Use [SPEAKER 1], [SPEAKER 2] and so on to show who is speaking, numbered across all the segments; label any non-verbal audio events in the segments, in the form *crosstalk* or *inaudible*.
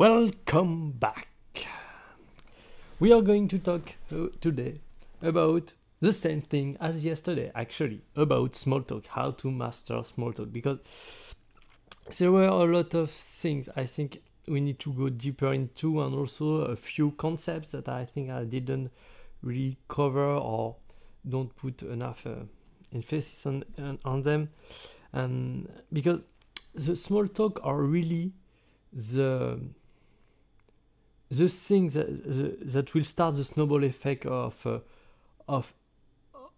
[SPEAKER 1] Welcome back. We are going to talk uh, today about the same thing as yesterday, actually, about small talk, how to master small talk, because there were a lot of things I think we need to go deeper into, and also a few concepts that I think I didn't really cover or don't put enough uh, emphasis on, on, them, and because the small talk are really the the thing that the, that will start the snowball effect of uh, of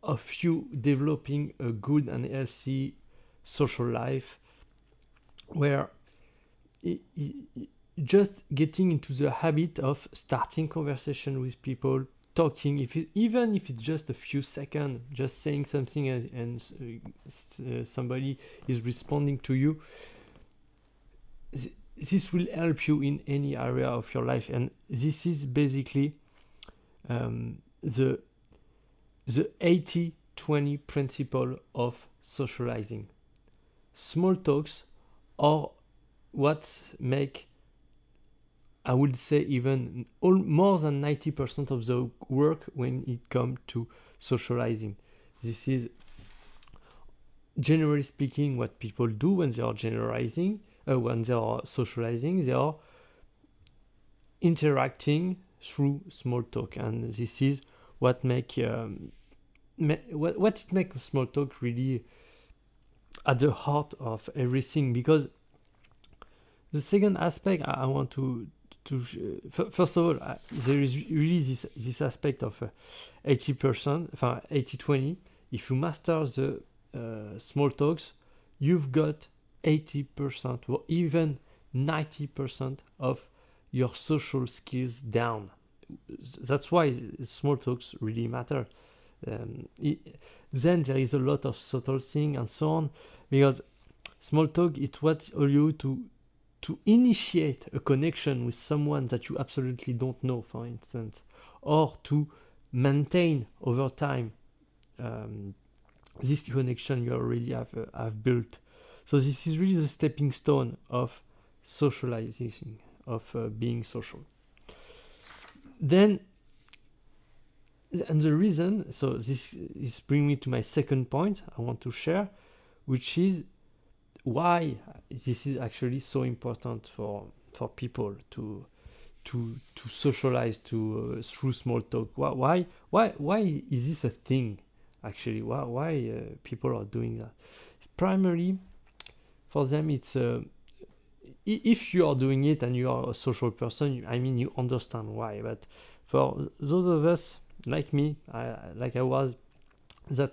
[SPEAKER 1] of you developing a good and healthy social life where just getting into the habit of starting conversation with people talking if it, even if it's just a few seconds just saying something and, and uh, somebody is responding to you this will help you in any area of your life. And this is basically um, the the 80 20 principle of socializing. Small talks are what make i would say even all, more than 90% of the work when it comes to socializing. This is generally speaking what people do when they are generalizing uh, when they are socializing, they are interacting through small talk, and this is what make um, what what it makes small talk really at the heart of everything. Because the second aspect I, I want to to uh, first of all uh, there is really this this aspect of 80 percent, 80 20. If you master the uh, small talks, you've got 80% or even 90% of your social skills down. That's why small talks really matter. Um, it, then there is a lot of subtle thing and so on because small talk is what allows you to to initiate a connection with someone that you absolutely don't know, for instance, or to maintain over time um, this connection you already have uh, have built. So this is really the stepping stone of socializing, of uh, being social. Then, and the reason, so this is bring me to my second point I want to share, which is why this is actually so important for for people to to to socialize to uh, through small talk. Why why why is this a thing? Actually, why why uh, people are doing that? It's primarily for them it's uh, if you are doing it and you are a social person i mean you understand why but for those of us like me I, like i was that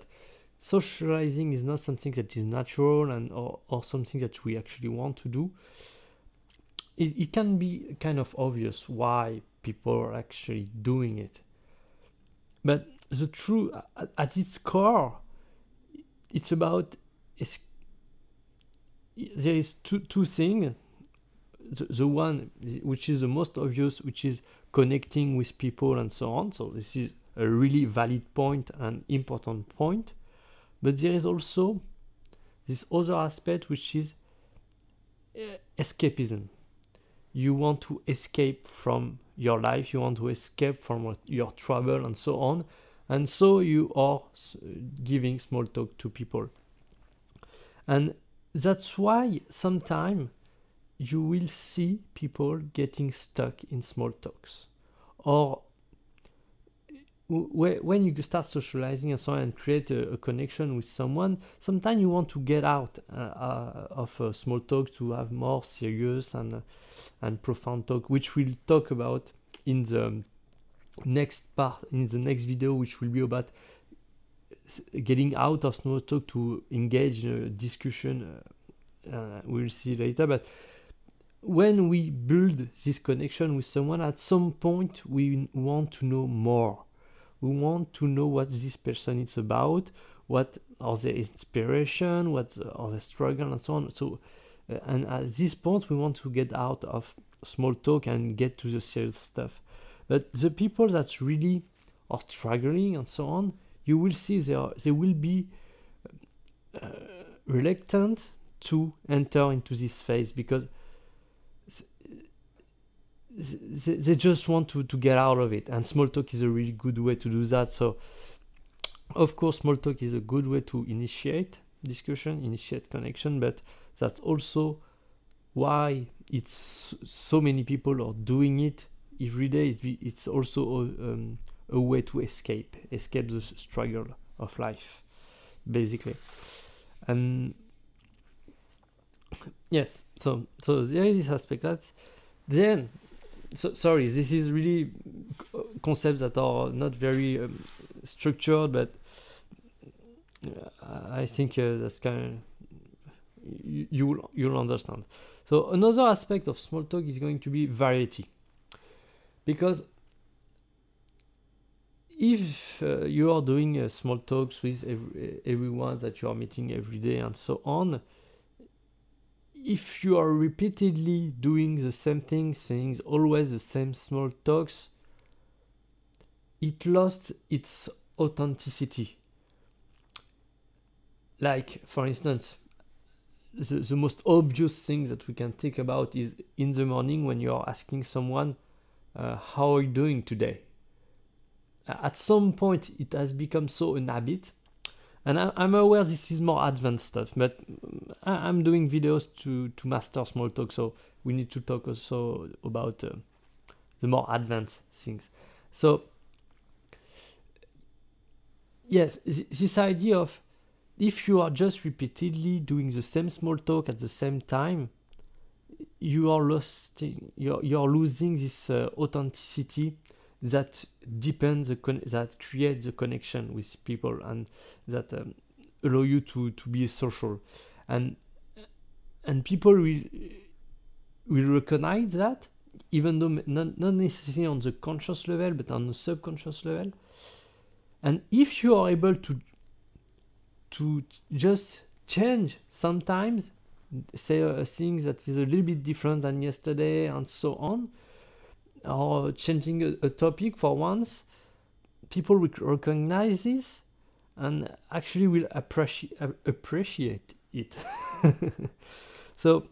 [SPEAKER 1] socializing is not something that is natural and or, or something that we actually want to do it, it can be kind of obvious why people are actually doing it. But the true at, at its core it's about there is two two things. The, the one which is the most obvious, which is connecting with people and so on. So this is a really valid point and important point. But there is also this other aspect, which is uh, escapism. You want to escape from your life, you want to escape from your trouble and so on. And so you are giving small talk to people. And that's why sometimes you will see people getting stuck in small talks. Or when you start socializing and so on and create a, a connection with someone sometimes you want to get out uh, uh, of uh, small talk to have more serious and uh, and profound talk which we'll talk about in the next part in the next video which will be about getting out of small talk to engage in a discussion uh, uh, we'll see later but when we build this connection with someone at some point we want to know more. We want to know what this person is about what are their inspiration what are the struggle and so on. So uh, and at this point we want to get out of small talk and get to the serious stuff. But the people that really are struggling and so on you will see they, are, they will be uh, reluctant to enter into this phase because they, they just want to, to get out of it. And small talk is a really good way to do that. So of course small talk is a good way to initiate discussion initiate connection but that's also why it's so many people are doing it every day. It's, it's also a, um, a way to escape escape the struggle of life basically. And yes so so there is this aspect that's then so sorry this is really concepts that are not very um, structured but uh, i think uh, that's kind of you, you'll you'll understand. So another aspect of small talk is going to be variety. Because if uh, you are doing uh, small talks with every, everyone that you are meeting every day and so on if you are repeatedly doing the same thing, saying always the same small talks, it lost its authenticity. Like, for instance, the, the most obvious thing that we can think about is in the morning when you are asking someone, uh, How are you doing today? At some point, it has become so an habit. And I, am aware this is more advanced stuff but I, am doing videos to to master small talk so we need to talk also about uh, the more advanced things. So yes this idea of if you are just repeatedly doing the same small talk at the same time you are losing you're, you're losing this uh, authenticity that deepens the con- that creates the connection with people and that um, allow you to to be social. And and people will will recognize that even though not, not necessarily on the conscious level but on the subconscious level. And if you are able to to just change sometimes say a thing that is a little bit different than yesterday and so on or changing a, a topic for once, people will recognize this and actually will appreciate appreciate it. *laughs* so,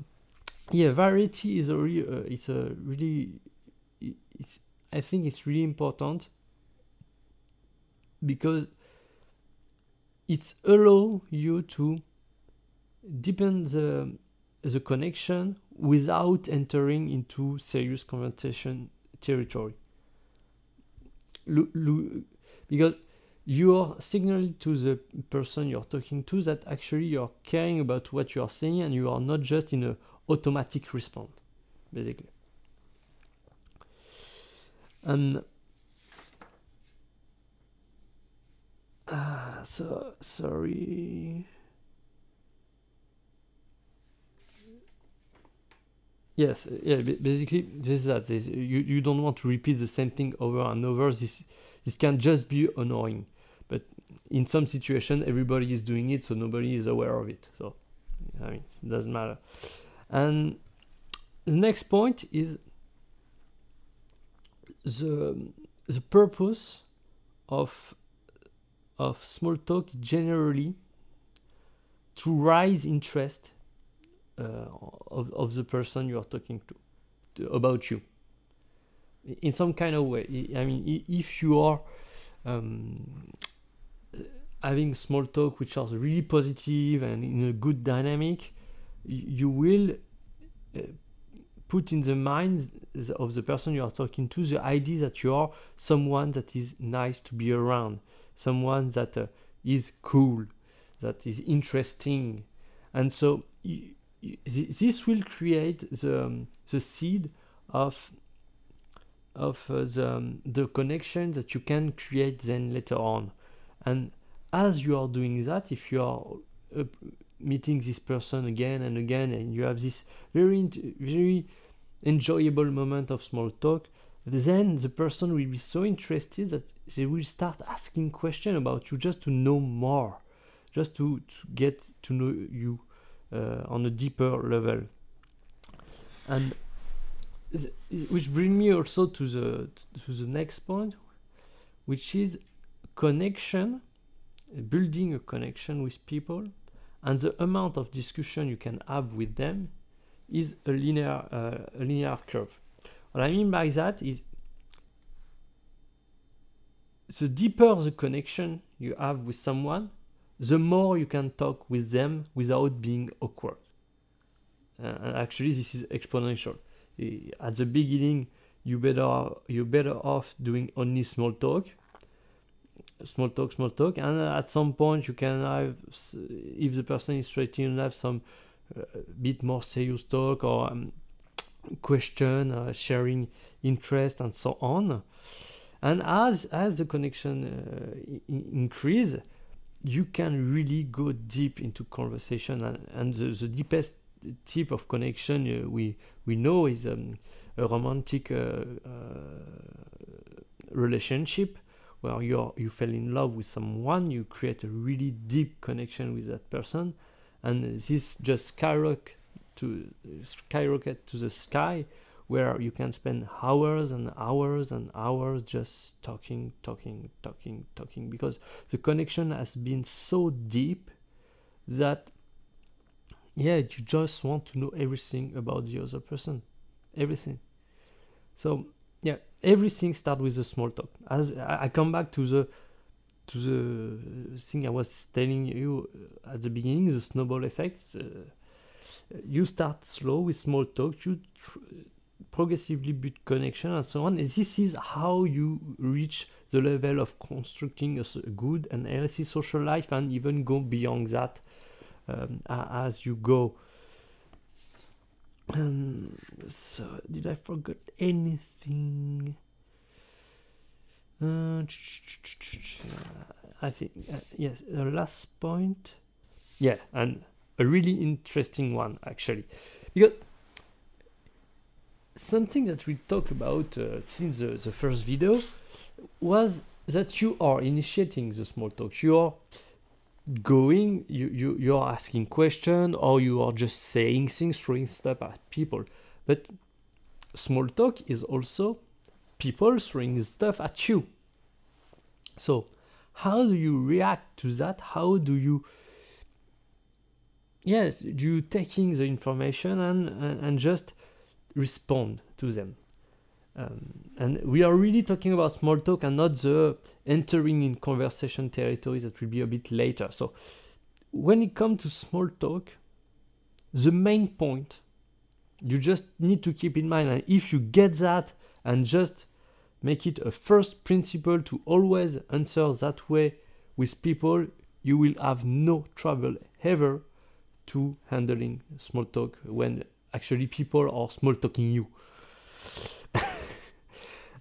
[SPEAKER 1] yeah, variety is a really, uh, it's a really, it's I think it's really important because it's allow you to deepen the the connection without entering into serious conversation territory. because you're signaling to the person you're talking to that actually you're caring about what you are saying and you are not just in an automatic response, basically. And uh, so sorry. Yes, yeah. Basically, this is that. This, you you don't want to repeat the same thing over and over. This this can just be annoying. But in some situation, everybody is doing it, so nobody is aware of it. So, I mean, it doesn't matter. And the next point is the the purpose of of small talk generally to raise interest of, of the person you are talking to, to, about you. In some kind of way. I mean if you are um, having small talk which are really positive and in a good dynamic you will uh, put in the mind of the person you are talking to the idea that you are someone that is nice to be around someone that uh, is cool that is interesting. And so this will create the, um, the seed of of uh, the, um, the connection that you can create then later on. And as you are doing that if you are uh, meeting this person again and again and you have this very very enjoyable moment of small talk then the person will be so interested that they will start asking questions about you just to know more just to, to get to know you on a deeper level. And which bring me also to the to the next point, which is connection, building a connection with people, and the amount of discussion you can have with them is a linear uh, a linear curve. what I mean by that is the deeper the connection you have with someone, the more you can talk with them without being awkward. Uh, actually, this is exponential. At the beginning, you better you better off doing only small talk, small talk, small talk, and at some point you can have, if the person is straight threatening, have some uh, bit more serious talk or um, question, uh, sharing interest, and so on. And as as the connection uh, you can really go deep into conversation, and, and the, the deepest type of connection uh, we we know is um, a romantic uh, uh, relationship where you you fell in love with someone, you create a really deep connection with that person, and this just skyrocket to skyrocket to the sky where you can spend hours and hours and hours just talking, talking, talking, talking, because the connection has been so deep that, yeah, you just want to know everything about the other person, everything. So, yeah, everything starts with a small talk. As I come back to the to the thing I was telling you at the beginning, the snowball effect. Uh, you start slow with small talk. You tr- progressively build connection and so on. And this is how you reach the level of constructing a good and healthy social life and even go beyond that um, as you go. Um, so, did I forget anything? Uh, I think, uh, yes, the last point. Yeah, and a really interesting one actually. Because something that we talked about uh, since the, the first video was that you are initiating the small talk. You are going, you, you, you are asking questions or you are just saying things, throwing stuff at people. But small talk is also people throwing stuff at you. So, how do you react to that? How do you yes, do you taking the information and, and, and just respond to them. Um, and we are really talking about small talk and not the entering in conversation territory that will be a bit later. So, when it comes to small talk, the main point you just need to keep in mind, and if you get that and just make it a first principle to always answer that way with people, you will have no trouble ever to handling small talk when actually people are small talking you. *laughs*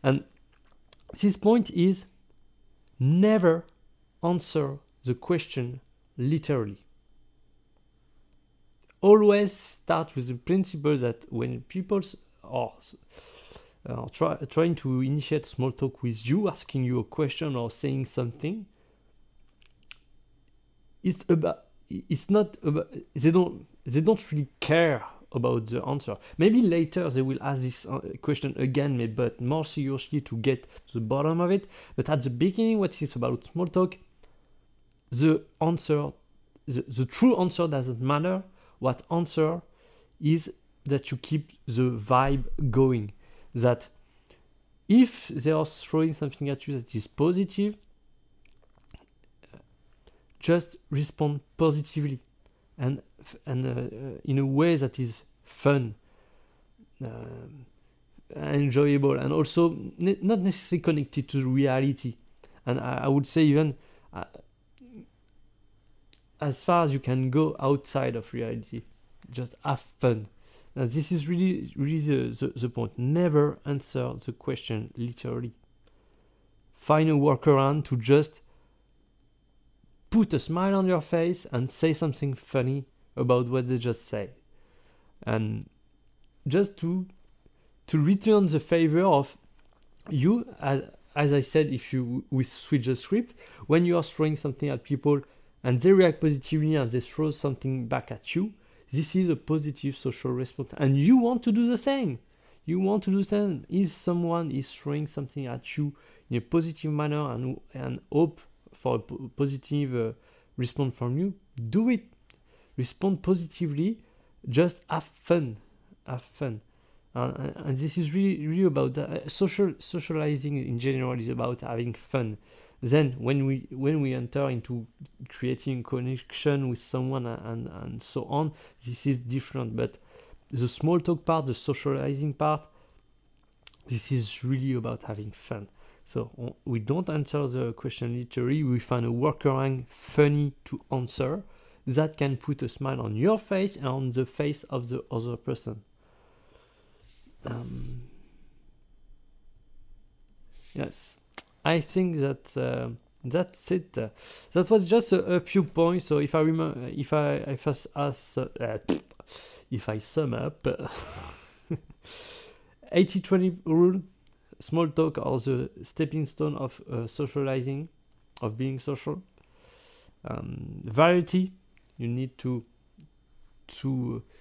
[SPEAKER 1] and this point is never answer the question literally. Always start with the principle that when people are uh, try, trying to initiate small talk with you, asking you a question or saying something, it's about it's not about they don't they don't really care about the answer. Maybe later they will ask this uh, question again, but more seriously to get to the bottom of it. But at the beginning, what is about small talk, the answer, the, the true answer doesn't matter. What answer is that you keep the vibe going. That if they are throwing something at you that is positive, just respond positively and and uh, uh, in a way that is fun uh, enjoyable and also ne- not necessarily connected to reality. And I, I would say even uh, as far as you can go outside of reality just have fun. Now this is really really the, the, the point. Never answer the question literally. Find a workaround to just put a smile on your face and say something funny about what they just say. And just to to return the favor of you as, as i said if you switch the script when you are throwing something at people and they react positively and they throw something back at you this is a positive social response. And you want to do the same. You want to do the same. If someone is throwing something at you in a positive manner and and hope for a positive uh, response from you do it respond positively just have fun have fun. Uh, and this is really really about that. social socializing in general is about having fun. Then when we when we enter into creating connection with someone and and so on this is different. But the small talk part the socializing part this is really about having fun. So we don't answer the question literally. We find a workaround funny to answer that can put a smile on your face and on the face of the other person um, yes I think that uh, that's it. Uh, that was just a, a, few points. So if I remember, if I if I, as, uh, if I sum up, *laughs* 80-20 rule, small talk or the stepping stone of uh, socializing, of being social. Um, variety, you need to to uh,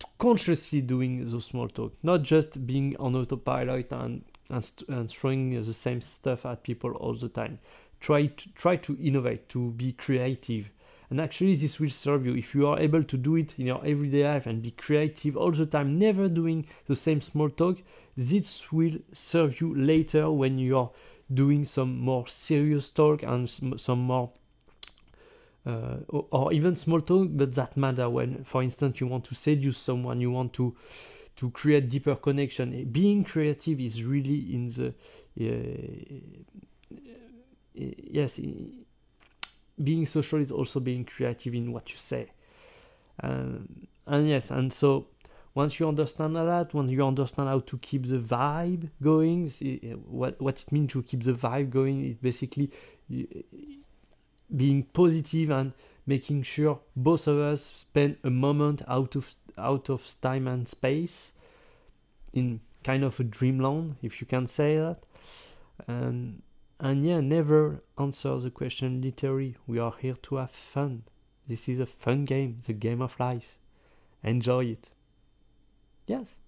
[SPEAKER 1] to consciously doing the small talk, not just being on autopilot and and, and throwing the same stuff at people all the time. Try to, try to innovate, to be creative. And actually, this will serve you if you are able to do it in your everyday life and be creative all the time, never doing the same small talk. This will serve you later when you are doing some more serious talk and some more uh, or, or, even small talk, but that matter when, for instance, you want to seduce someone, you want to to create deeper connection. Being creative is really in the uh, yes. Being social is also being creative in what you say, um, and yes, and so once you understand that, once you understand how to keep the vibe going, see, what what it means to keep the vibe going is basically being positive and making sure both of us spend a moment out of out of time and space in kind of a dreamland, if you can say that. And and yeah, never answer the question literally. We are here to have fun. This is a fun game, the game of life. Enjoy it. Yes,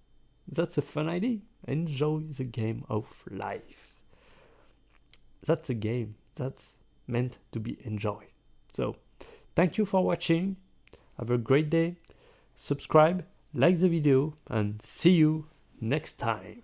[SPEAKER 1] that's a fun idea. Enjoy the game of life. That's a game that's meant to be enjoyed. So, thank you for watching. Have a great day subscribe, like the video, and see you next time.